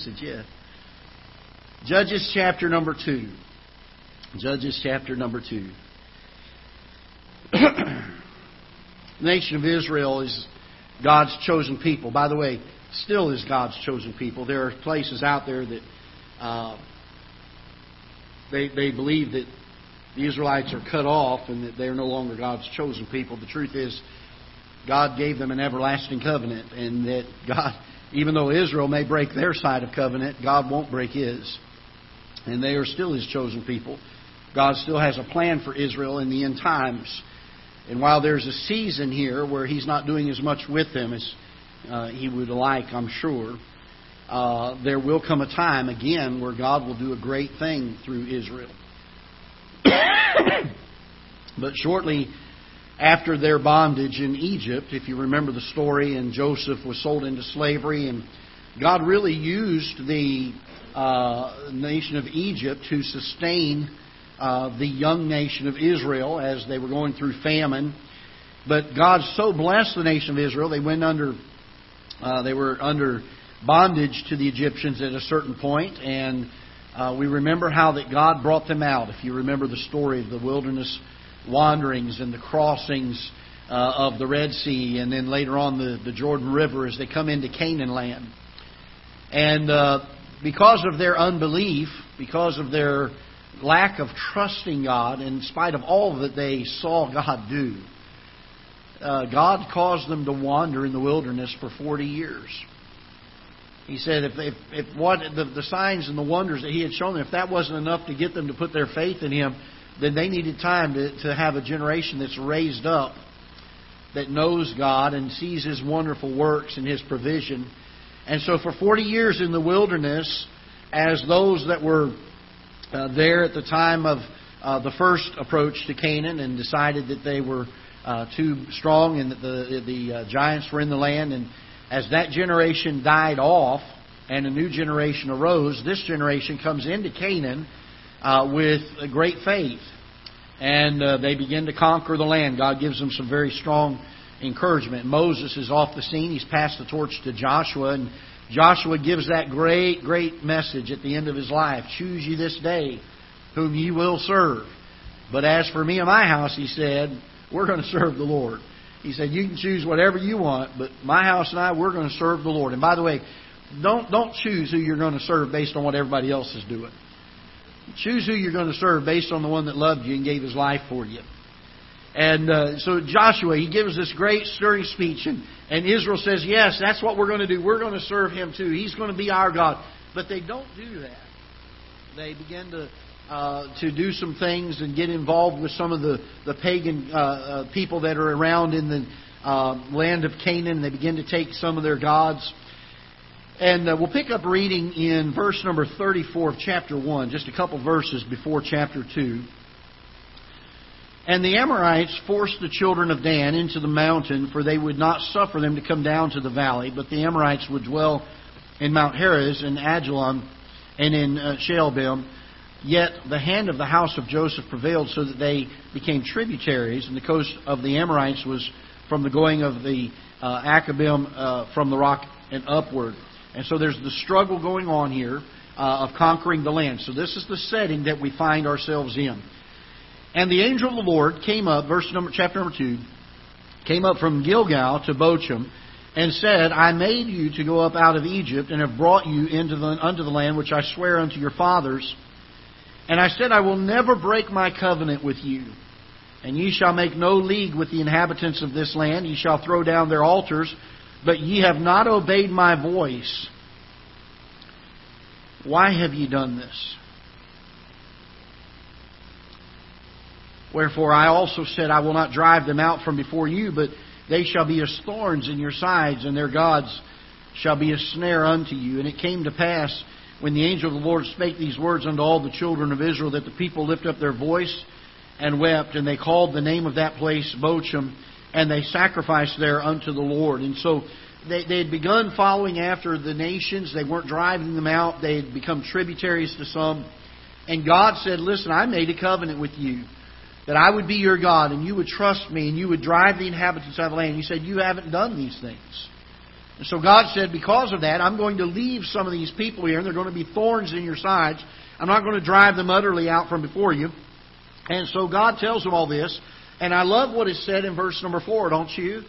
message yet. Judges chapter number 2. Judges chapter number 2. the nation of Israel is God's chosen people. By the way, still is God's chosen people. There are places out there that uh, they, they believe that the Israelites are cut off and that they are no longer God's chosen people. The truth is, God gave them an everlasting covenant, and that God, even though Israel may break their side of covenant, God won't break His. And they are still His chosen people. God still has a plan for Israel in the end times. And while there's a season here where He's not doing as much with them as uh, He would like, I'm sure, uh, there will come a time again where God will do a great thing through Israel. but shortly after their bondage in Egypt, if you remember the story, and Joseph was sold into slavery, and God really used the uh, nation of Egypt to sustain uh, the young nation of Israel as they were going through famine. But God so blessed the nation of Israel, they went under, uh, they were under bondage to the Egyptians at a certain point, and uh, we remember how that God brought them out. If you remember the story of the wilderness wanderings and the crossings uh, of the Red Sea, and then later on the, the Jordan River as they come into Canaan land. And uh, because of their unbelief, because of their lack of trusting God, in spite of all that they saw God do, uh, God caused them to wander in the wilderness for 40 years. He said if, if, if what the, the signs and the wonders that he had shown them, if that wasn't enough to get them to put their faith in him, then they needed time to, to have a generation that's raised up, that knows God and sees his wonderful works and his provision. And so for 40 years in the wilderness, as those that were uh, there at the time of uh, the first approach to Canaan and decided that they were uh, too strong and that the, the uh, giants were in the land and as that generation died off and a new generation arose, this generation comes into Canaan uh, with great faith. And uh, they begin to conquer the land. God gives them some very strong encouragement. Moses is off the scene. He's passed the torch to Joshua. And Joshua gives that great, great message at the end of his life Choose ye this day whom ye will serve. But as for me and my house, he said, we're going to serve the Lord. He said, You can choose whatever you want, but my house and I, we're going to serve the Lord. And by the way, don't, don't choose who you're going to serve based on what everybody else is doing. Choose who you're going to serve based on the one that loved you and gave his life for you. And uh, so Joshua, he gives this great stirring speech, and, and Israel says, Yes, that's what we're going to do. We're going to serve him too. He's going to be our God. But they don't do that. They begin to uh, to do some things and get involved with some of the, the pagan uh, uh, people that are around in the uh, land of Canaan. They begin to take some of their gods. And uh, we'll pick up reading in verse number 34 of chapter 1, just a couple verses before chapter 2. And the Amorites forced the children of Dan into the mountain, for they would not suffer them to come down to the valley, but the Amorites would dwell in Mount Heres and Aijalon and in uh, Shaalbim Yet the hand of the house of Joseph prevailed so that they became tributaries, and the coast of the Amorites was from the going of the uh, Akrabbim uh, from the rock and upward. And so there's the struggle going on here uh, of conquering the land. So this is the setting that we find ourselves in. And the angel of the Lord came up, verse number, chapter number two, came up from Gilgal to Bochim, and said, I made you to go up out of Egypt, and have brought you into the, unto the land which I swear unto your fathers and I said, I will never break my covenant with you. And ye shall make no league with the inhabitants of this land. Ye shall throw down their altars, but ye have not obeyed my voice. Why have ye done this? Wherefore I also said, I will not drive them out from before you, but they shall be as thorns in your sides, and their gods shall be a snare unto you. And it came to pass when the angel of the Lord spake these words unto all the children of Israel, that the people lift up their voice and wept, and they called the name of that place Bochim, and they sacrificed there unto the Lord. And so they, they had begun following after the nations. They weren't driving them out. They had become tributaries to some. And God said, Listen, I made a covenant with you that I would be your God, and you would trust me, and you would drive the inhabitants out of the land. He said, You haven't done these things. And so God said, because of that, I'm going to leave some of these people here, and they're going to be thorns in your sides. I'm not going to drive them utterly out from before you. And so God tells them all this. And I love what is said in verse number 4, don't you?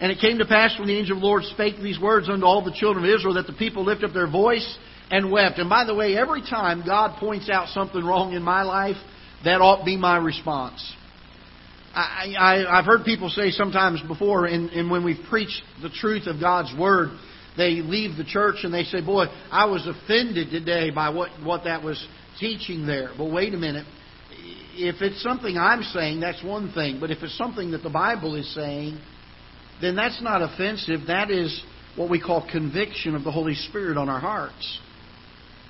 And it came to pass when the angel of the Lord spake these words unto all the children of Israel that the people lift up their voice and wept. And by the way, every time God points out something wrong in my life, that ought to be my response. I, I, I've heard people say sometimes before, and, and when we've preached the truth of God's Word, they leave the church and they say, Boy, I was offended today by what, what that was teaching there. But wait a minute. If it's something I'm saying, that's one thing. But if it's something that the Bible is saying, then that's not offensive. That is what we call conviction of the Holy Spirit on our hearts.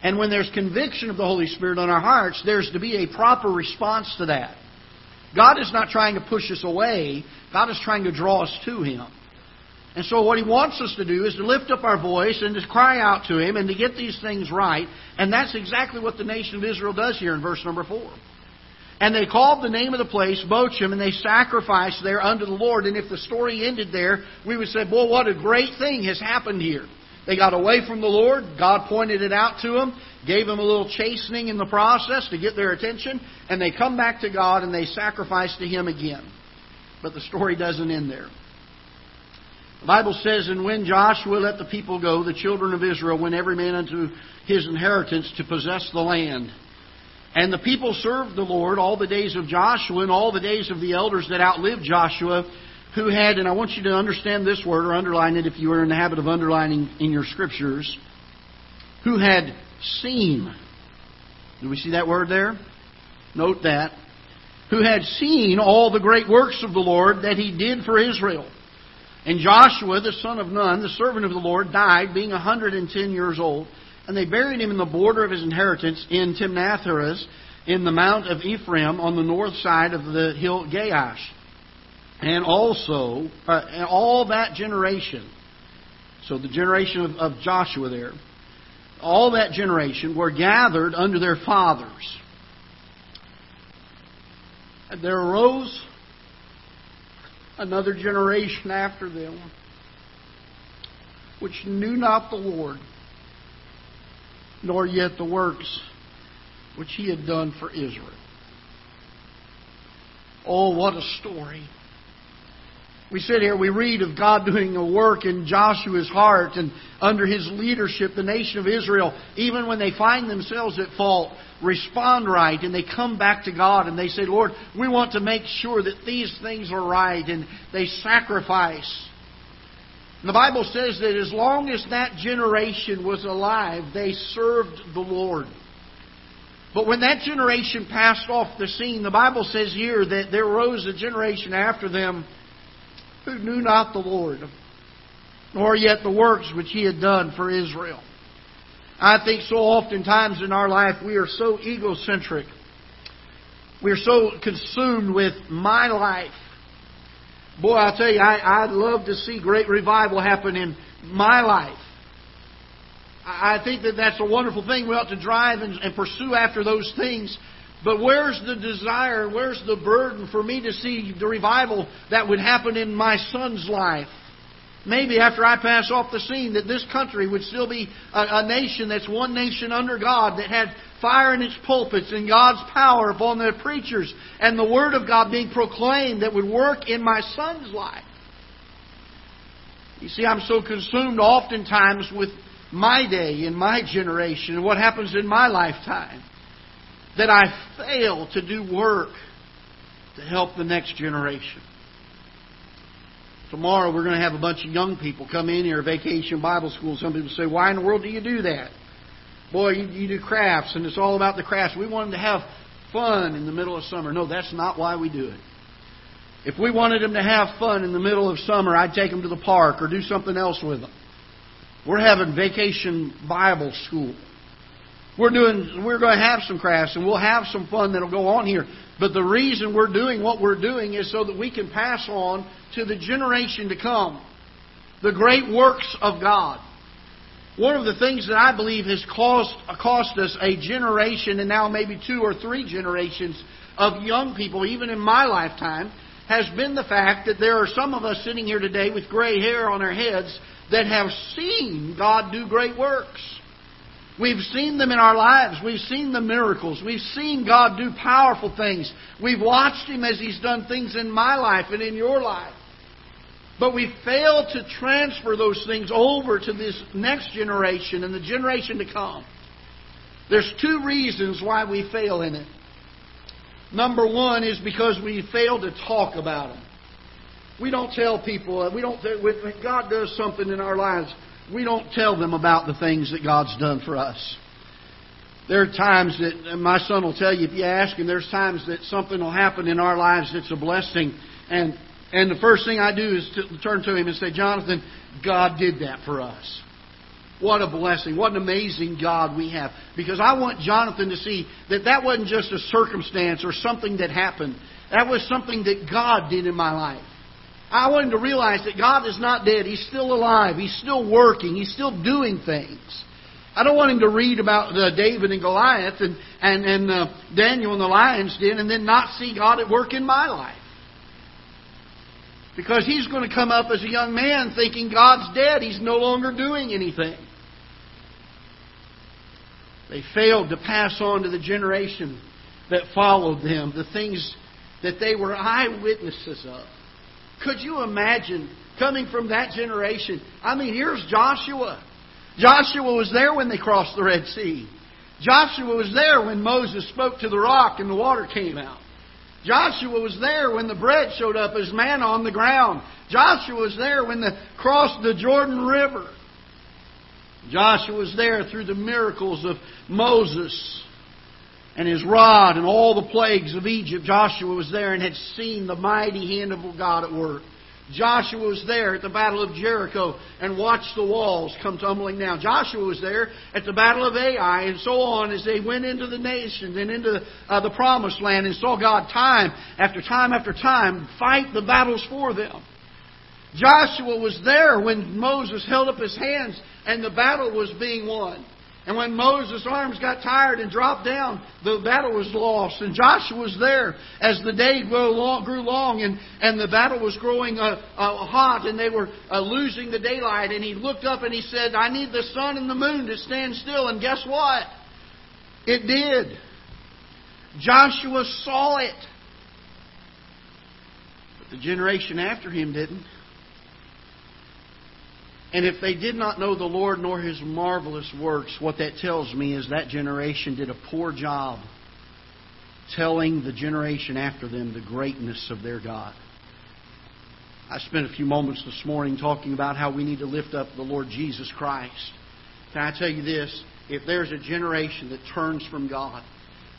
And when there's conviction of the Holy Spirit on our hearts, there's to be a proper response to that. God is not trying to push us away, God is trying to draw us to Him. And so, what He wants us to do is to lift up our voice and to cry out to Him and to get these things right. And that's exactly what the nation of Israel does here in verse number 4. And they called the name of the place Bochim, and they sacrificed there unto the Lord. And if the story ended there, we would say, Boy, what a great thing has happened here. They got away from the Lord. God pointed it out to them, gave them a little chastening in the process to get their attention, and they come back to God and they sacrifice to Him again. But the story doesn't end there. The Bible says, And when Joshua let the people go, the children of Israel went every man unto his inheritance to possess the land. And the people served the Lord all the days of Joshua and all the days of the elders that outlived Joshua, who had, and I want you to understand this word or underline it if you are in the habit of underlining in your scriptures, who had seen. Do we see that word there? Note that. Who had seen all the great works of the Lord that he did for Israel. And Joshua, the son of Nun, the servant of the Lord, died, being a 110 years old. And they buried him in the border of his inheritance in Timnath in the mount of Ephraim on the north side of the hill Gaash. And also, uh, and all that generation, so the generation of, of Joshua there, all that generation were gathered under their fathers. And there arose another generation after them, which knew not the Lord, nor yet the works which he had done for Israel. Oh, what a story. We sit here, we read of God doing a work in Joshua's heart and under his leadership, the nation of Israel, even when they find themselves at fault, respond right and they come back to God and they say, Lord, we want to make sure that these things are right and they sacrifice. The Bible says that as long as that generation was alive, they served the Lord. But when that generation passed off the scene, the Bible says here that there rose a generation after them who knew not the Lord, nor yet the works which he had done for Israel. I think so oftentimes in our life we are so egocentric. We are so consumed with my life. Boy, I tell you, I, I'd love to see great revival happen in my life. I think that that's a wonderful thing. We ought to drive and, and pursue after those things. But where's the desire, where's the burden for me to see the revival that would happen in my son's life? Maybe after I pass off the scene, that this country would still be a, a nation that's one nation under God, that had fire in its pulpits and God's power upon their preachers and the Word of God being proclaimed that would work in my son's life. You see, I'm so consumed oftentimes with my day and my generation and what happens in my lifetime that I fail to do work to help the next generation. Tomorrow we're going to have a bunch of young people come in here, vacation Bible school. Some people say, Why in the world do you do that? Boy, you, you do crafts, and it's all about the crafts. We want them to have fun in the middle of summer. No, that's not why we do it. If we wanted them to have fun in the middle of summer, I'd take them to the park or do something else with them. We're having vacation Bible school. We're doing we're going to have some crafts and we'll have some fun that'll go on here. But the reason we're doing what we're doing is so that we can pass on to the generation to come the great works of God. One of the things that I believe has cost, cost us a generation and now maybe two or three generations of young people, even in my lifetime, has been the fact that there are some of us sitting here today with gray hair on our heads that have seen God do great works. We've seen them in our lives. We've seen the miracles. We've seen God do powerful things. We've watched Him as He's done things in my life and in your life. But we fail to transfer those things over to this next generation and the generation to come. There's two reasons why we fail in it. Number one is because we fail to talk about them. We don't tell people, uh, we don't, uh, when God does something in our lives, we don't tell them about the things that God's done for us. There are times that uh, my son will tell you if you ask him. There's times that something will happen in our lives that's a blessing, and and the first thing I do is to turn to him and say, Jonathan, God did that for us. What a blessing. What an amazing God we have. Because I want Jonathan to see that that wasn't just a circumstance or something that happened. That was something that God did in my life. I want him to realize that God is not dead. He's still alive. He's still working. He's still doing things. I don't want him to read about uh, David and Goliath and, and, and uh, Daniel in the lion's den and then not see God at work in my life. Because he's going to come up as a young man thinking God's dead. He's no longer doing anything. They failed to pass on to the generation that followed them the things that they were eyewitnesses of. Could you imagine coming from that generation? I mean, here's Joshua. Joshua was there when they crossed the Red Sea. Joshua was there when Moses spoke to the rock and the water came out. Joshua was there when the bread showed up as manna on the ground. Joshua was there when they crossed the Jordan River. Joshua was there through the miracles of Moses and his rod and all the plagues of Egypt. Joshua was there and had seen the mighty hand of God at work. Joshua was there at the Battle of Jericho and watched the walls come tumbling down. Joshua was there at the Battle of Ai and so on as they went into the nations and into uh, the Promised Land and saw God time after time after time fight the battles for them. Joshua was there when Moses held up his hands and the battle was being won. And when Moses' arms got tired and dropped down, the battle was lost. And Joshua was there as the day grew long, grew long and, and the battle was growing uh, uh, hot and they were uh, losing the daylight. And he looked up and he said, I need the sun and the moon to stand still. And guess what? It did. Joshua saw it. But the generation after him didn't. And if they did not know the Lord nor his marvelous works, what that tells me is that generation did a poor job telling the generation after them the greatness of their God. I spent a few moments this morning talking about how we need to lift up the Lord Jesus Christ. Can I tell you this? If there's a generation that turns from God,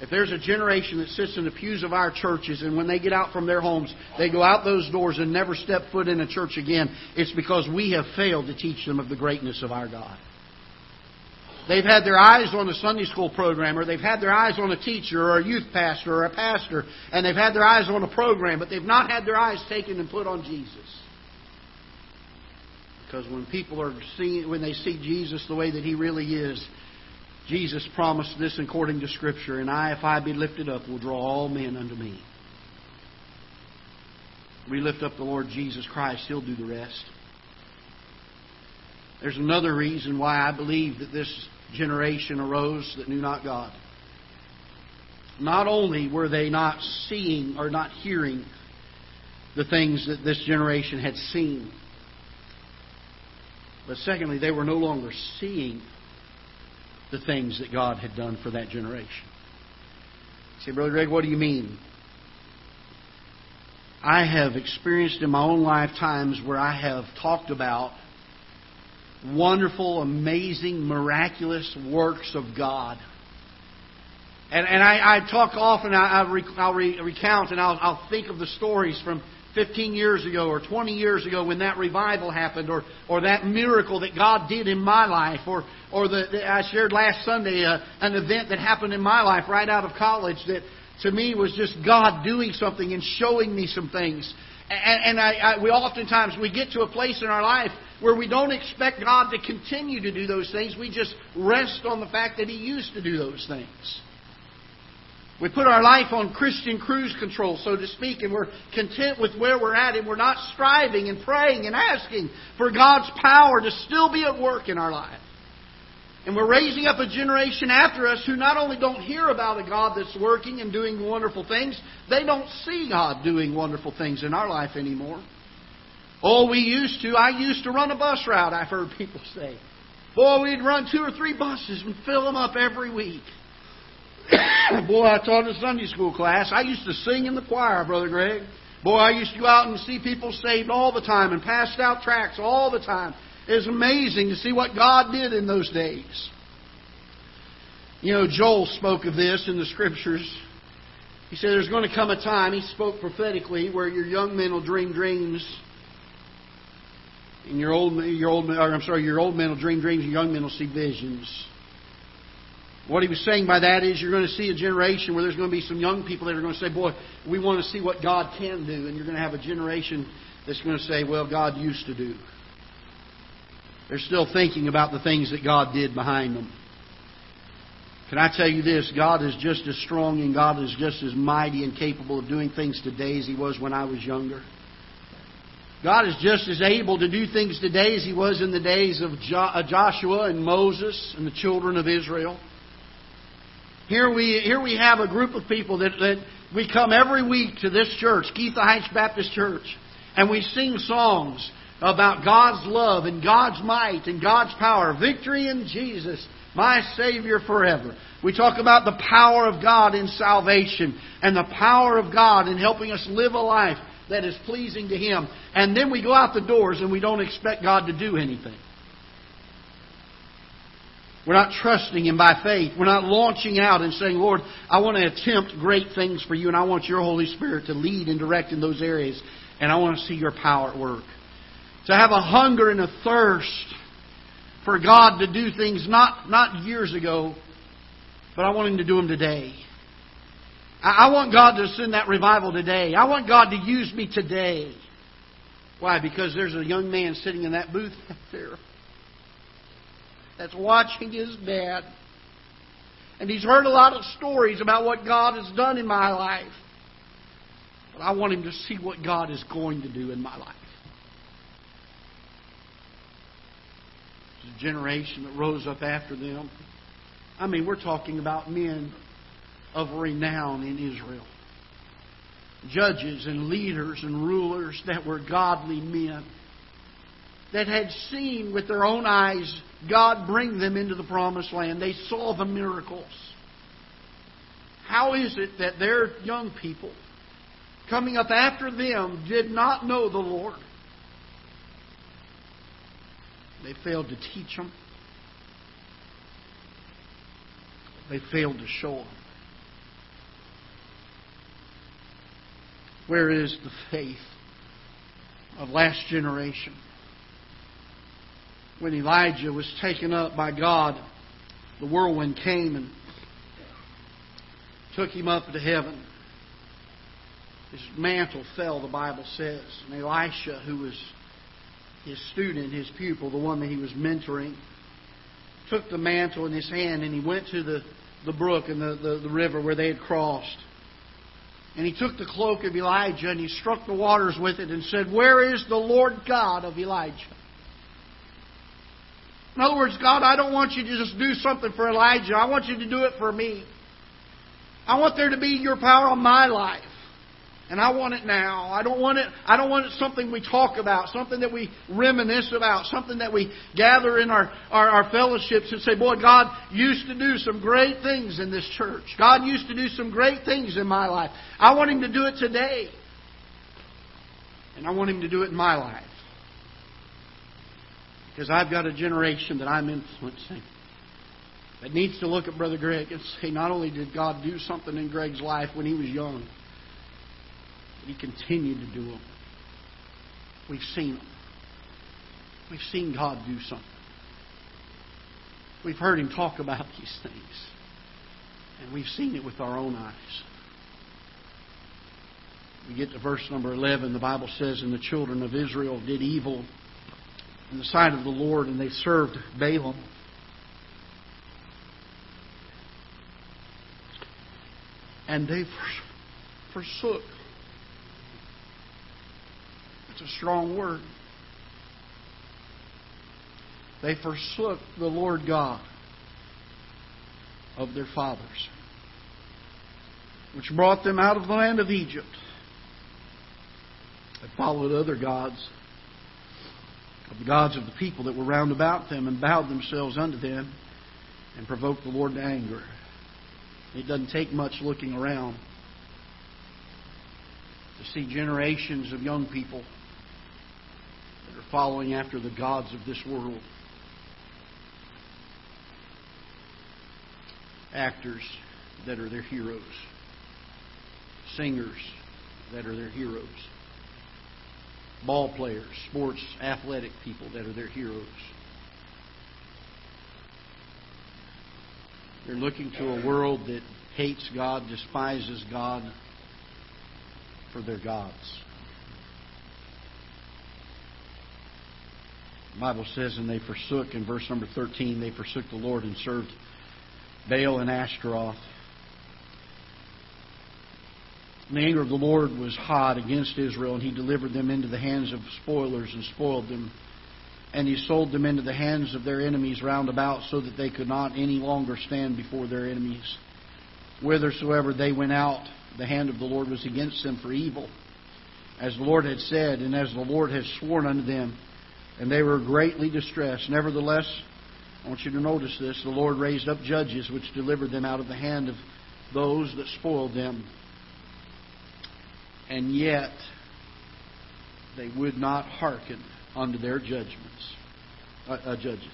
if there's a generation that sits in the pews of our churches and when they get out from their homes, they go out those doors and never step foot in a church again, it's because we have failed to teach them of the greatness of our God. They've had their eyes on a Sunday school program, or they've had their eyes on a teacher, or a youth pastor, or a pastor, and they've had their eyes on a program, but they've not had their eyes taken and put on Jesus. Because when people are seeing, when they see Jesus the way that He really is, Jesus promised this according to Scripture, and I, if I be lifted up, will draw all men unto me. We lift up the Lord Jesus Christ, He'll do the rest. There's another reason why I believe that this generation arose that knew not God. Not only were they not seeing or not hearing the things that this generation had seen, but secondly, they were no longer seeing the things that God had done for that generation. Say, Brother Greg, what do you mean? I have experienced in my own life times where I have talked about wonderful, amazing, miraculous works of God. And, and I, I talk often, I, I will re, recount and I'll, I'll think of the stories from 15 years ago or 20 years ago when that revival happened or, or that miracle that God did in my life or, or the, I shared last Sunday uh, an event that happened in my life right out of college that to me was just God doing something and showing me some things. And, and I, I, we oftentimes we get to a place in our life where we don't expect God to continue to do those things. We just rest on the fact that He used to do those things. We put our life on Christian cruise control, so to speak, and we're content with where we're at, and we're not striving and praying and asking for God's power to still be at work in our life. And we're raising up a generation after us who not only don't hear about a God that's working and doing wonderful things, they don't see God doing wonderful things in our life anymore. Oh, we used to. I used to run a bus route, I've heard people say. Boy, we'd run two or three buses and fill them up every week. Boy, I taught a Sunday school class. I used to sing in the choir, Brother Greg. Boy, I used to go out and see people saved all the time and passed out tracts all the time. It was amazing to see what God did in those days. You know, Joel spoke of this in the scriptures. He said there's going to come a time, he spoke prophetically, where your young men will dream dreams. And your old, your old, or I'm sorry, your old men will dream dreams, and young men will see visions. What he was saying by that is you're going to see a generation where there's going to be some young people that are going to say, Boy, we want to see what God can do. And you're going to have a generation that's going to say, Well, God used to do. They're still thinking about the things that God did behind them. Can I tell you this? God is just as strong and God is just as mighty and capable of doing things today as He was when I was younger. God is just as able to do things today as He was in the days of uh, Joshua and Moses and the children of Israel. Here we, here we have a group of people that, that we come every week to this church, Ketha Heights Baptist Church, and we sing songs about God's love and God's might and God's power. Victory in Jesus, my Savior forever. We talk about the power of God in salvation and the power of God in helping us live a life that is pleasing to Him. And then we go out the doors and we don't expect God to do anything. We're not trusting Him by faith. We're not launching out and saying, Lord, I want to attempt great things for you, and I want your Holy Spirit to lead and direct in those areas, and I want to see your power at work. To have a hunger and a thirst for God to do things not, not years ago, but I want Him to do them today. I want God to send that revival today. I want God to use me today. Why? Because there's a young man sitting in that booth there that's watching his dad. And he's heard a lot of stories about what God has done in my life. But I want him to see what God is going to do in my life. There's a generation that rose up after them. I mean, we're talking about men of renown in Israel. Judges and leaders and rulers that were godly men that had seen with their own eyes God bring them into the promised land. They saw the miracles. How is it that their young people coming up after them did not know the Lord? They failed to teach them. They failed to show them. Where is the faith of last generation? When Elijah was taken up by God, the whirlwind came and took him up to heaven. His mantle fell, the Bible says. And Elisha, who was his student, his pupil, the one that he was mentoring, took the mantle in his hand and he went to the, the brook and the, the, the river where they had crossed. And he took the cloak of Elijah and he struck the waters with it and said, Where is the Lord God of Elijah? In other words, God, I don't want you to just do something for Elijah. I want you to do it for me. I want there to be your power on my life. And I want it now. I don't want it I don't want it something we talk about, something that we reminisce about, something that we gather in our, our, our fellowships and say, Boy, God used to do some great things in this church. God used to do some great things in my life. I want him to do it today. And I want him to do it in my life. Because I've got a generation that I'm influencing that needs to look at Brother Greg and say, not only did God do something in Greg's life when he was young, but he continued to do it. We've seen them. We've seen God do something. We've heard him talk about these things. And we've seen it with our own eyes. We get to verse number 11. The Bible says, And the children of Israel did evil in the sight of the Lord, and they served Baalim. And they forsook. It's a strong word. They forsook the Lord God of their fathers, which brought them out of the land of Egypt. They followed other gods, of the gods of the people that were round about them, and bowed themselves unto them, and provoked the Lord to anger. It doesn't take much looking around to see generations of young people that are following after the gods of this world. Actors that are their heroes, singers that are their heroes, ball players, sports, athletic people that are their heroes. They're looking to a world that hates God, despises God for their gods. The Bible says, and they forsook, in verse number 13, they forsook the Lord and served Baal and Ashtaroth. And the anger of the Lord was hot against Israel, and he delivered them into the hands of spoilers and spoiled them. And he sold them into the hands of their enemies round about, so that they could not any longer stand before their enemies. Whithersoever they went out, the hand of the Lord was against them for evil, as the Lord had said, and as the Lord had sworn unto them. And they were greatly distressed. Nevertheless, I want you to notice this the Lord raised up judges which delivered them out of the hand of those that spoiled them. And yet, they would not hearken unto their judgments, uh, uh, judges.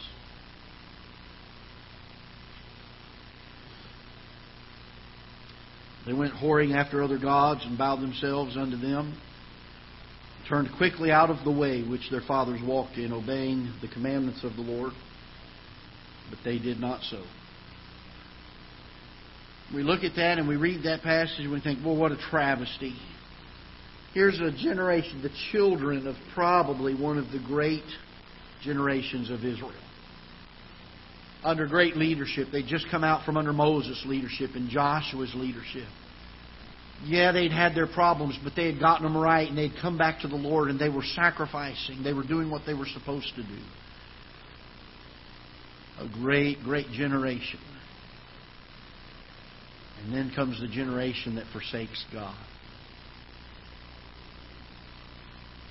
They went whoring after other gods and bowed themselves unto them, turned quickly out of the way which their fathers walked in, obeying the commandments of the Lord, but they did not so. We look at that and we read that passage and we think, well, what a travesty. Here's a generation, the children of probably one of the great generations of Israel. Under great leadership. They'd just come out from under Moses' leadership and Joshua's leadership. Yeah, they'd had their problems, but they had gotten them right and they'd come back to the Lord and they were sacrificing. They were doing what they were supposed to do. A great, great generation. And then comes the generation that forsakes God.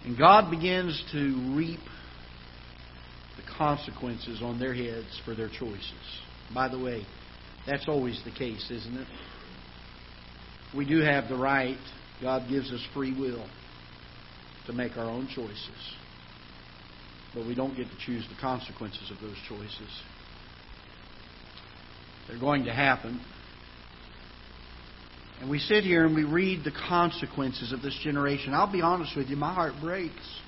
And God begins to reap the consequences on their heads for their choices. By the way, that's always the case, isn't it? We do have the right, God gives us free will to make our own choices. But we don't get to choose the consequences of those choices. They're going to happen. And we sit here and we read the consequences of this generation. I'll be honest with you, my heart breaks.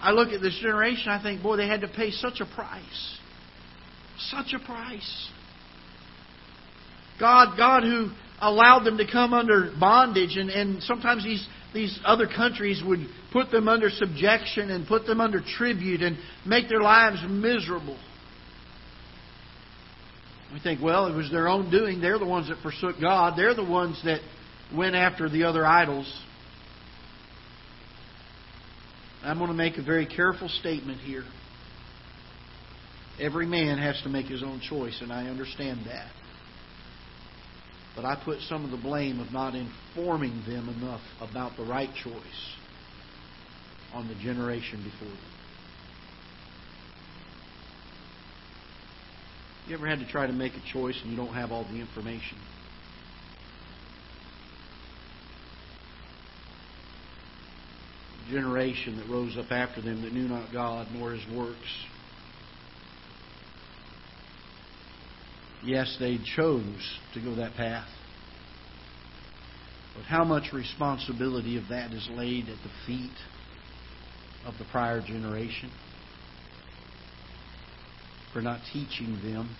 I look at this generation, I think, boy, they had to pay such a price. Such a price. God, God who allowed them to come under bondage, and, and sometimes these, these other countries would put them under subjection and put them under tribute and make their lives miserable. We think, well, it was their own doing. They're the ones that forsook God. They're the ones that went after the other idols. I'm going to make a very careful statement here. Every man has to make his own choice, and I understand that. But I put some of the blame of not informing them enough about the right choice on the generation before them. You ever had to try to make a choice and you don't have all the information? The generation that rose up after them that knew not God nor his works. Yes, they chose to go that path. But how much responsibility of that is laid at the feet of the prior generation? For not teaching them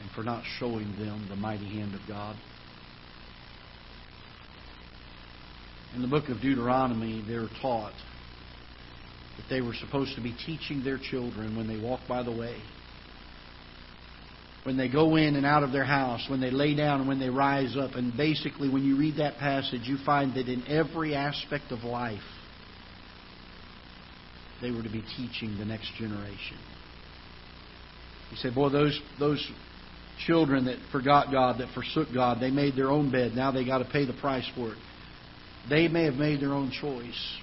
and for not showing them the mighty hand of God. In the book of Deuteronomy, they're taught that they were supposed to be teaching their children when they walk by the way when they go in and out of their house, when they lay down and when they rise up. And basically, when you read that passage, you find that in every aspect of life, they were to be teaching the next generation. You say, boy, those those children that forgot God, that forsook God, they made their own bed. Now they got to pay the price for it. They may have made their own choice.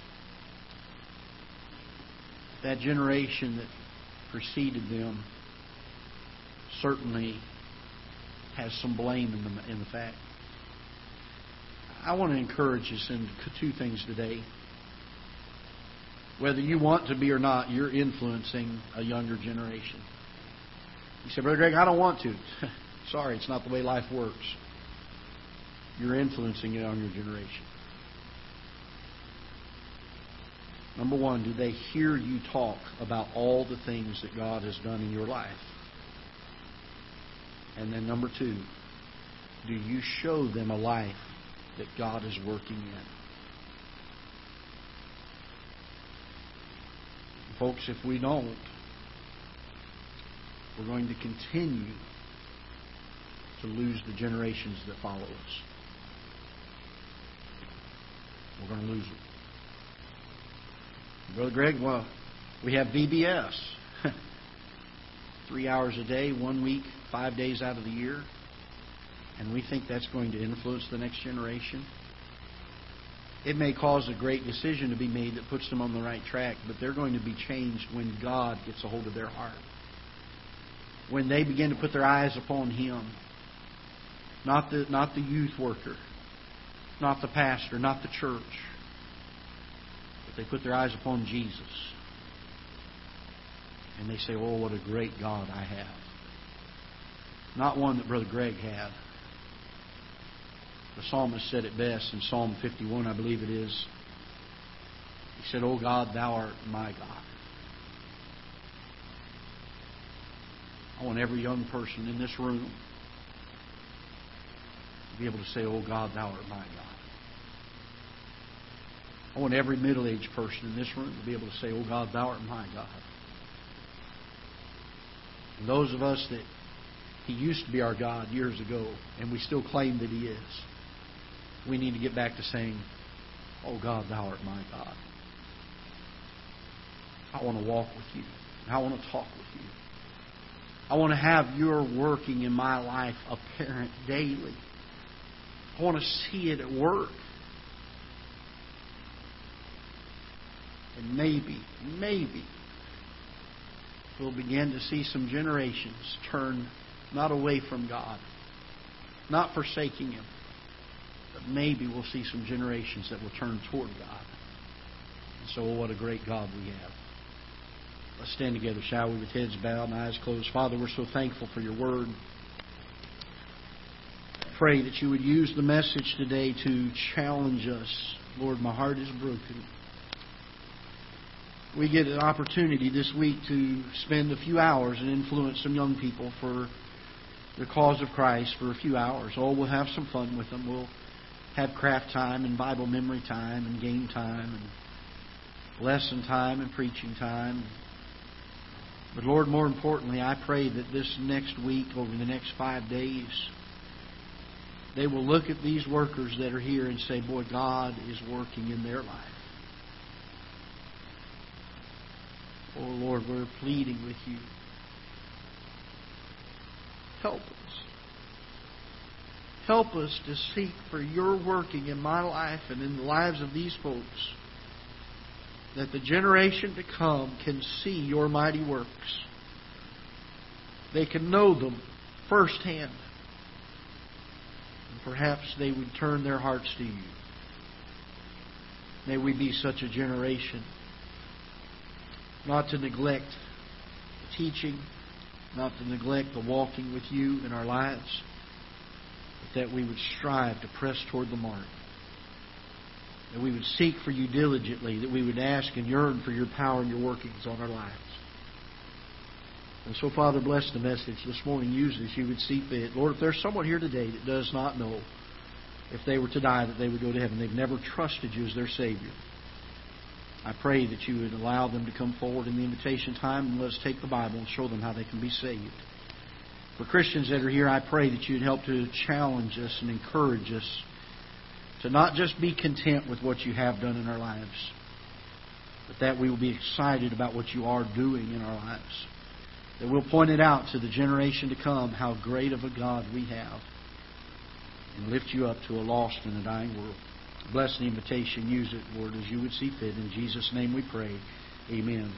That generation that preceded them certainly has some blame in the, in the fact. I want to encourage us in two things today. Whether you want to be or not, you're influencing a younger generation. You say, Brother Greg, I don't want to. Sorry, it's not the way life works. You're influencing a younger generation. Number one, do they hear you talk about all the things that God has done in your life? And then number two, do you show them a life that God is working in? Folks, if we don't, we're going to continue to lose the generations that follow us. We're going to lose them. Brother Greg, well, we have VBS. Three hours a day, one week, five days out of the year. And we think that's going to influence the next generation. It may cause a great decision to be made that puts them on the right track, but they're going to be changed when God gets a hold of their heart. When they begin to put their eyes upon Him. Not the, not the youth worker, not the pastor, not the church but they put their eyes upon Jesus. And they say, Oh, what a great God I have. Not one that Brother Greg had. The psalmist said it best in Psalm 51, I believe it is. He said, Oh God, thou art my God. I want every young person in this room to be able to say, Oh God, thou art my God. I want every middle aged person in this room to be able to say, Oh God, thou art my God. And those of us that He used to be our God years ago, and we still claim that He is, we need to get back to saying, Oh God, thou art my God. I want to walk with you. I want to talk with you. I want to have your working in my life apparent daily. I want to see it at work. And maybe, maybe, we'll begin to see some generations turn not away from God, not forsaking Him, maybe we'll see some generations that will turn toward God. And so, oh, what a great God we have. Let's stand together, shall we, with heads bowed and eyes closed. Father, we're so thankful for your word. Pray that you would use the message today to challenge us. Lord, my heart is broken we get an opportunity this week to spend a few hours and influence some young people for the cause of Christ for a few hours. Oh, we'll have some fun with them. We'll have craft time and Bible memory time and game time and lesson time and preaching time. But Lord, more importantly, I pray that this next week, over the next five days, they will look at these workers that are here and say, Boy, God is working in their life. Oh Lord, we're pleading with you. Help us. Help us to seek for your working in my life and in the lives of these folks. That the generation to come can see your mighty works. They can know them firsthand. And perhaps they would turn their hearts to you. May we be such a generation not to neglect the teaching, not to neglect the walking with you in our lives, that we would strive to press toward the mark. That we would seek for you diligently, that we would ask and yearn for your power and your workings on our lives. And so, Father, bless the message this morning. Use as you would see fit. Lord, if there's someone here today that does not know if they were to die that they would go to heaven, they've never trusted you as their Savior. I pray that you would allow them to come forward in the invitation time and let us take the Bible and show them how they can be saved. For Christians that are here, I pray that you'd help to challenge us and encourage us to not just be content with what you have done in our lives, but that we will be excited about what you are doing in our lives. That we'll point it out to the generation to come how great of a God we have and lift you up to a lost and a dying world. Bless the invitation. Use it, Lord, as you would see fit. In Jesus' name we pray. Amen.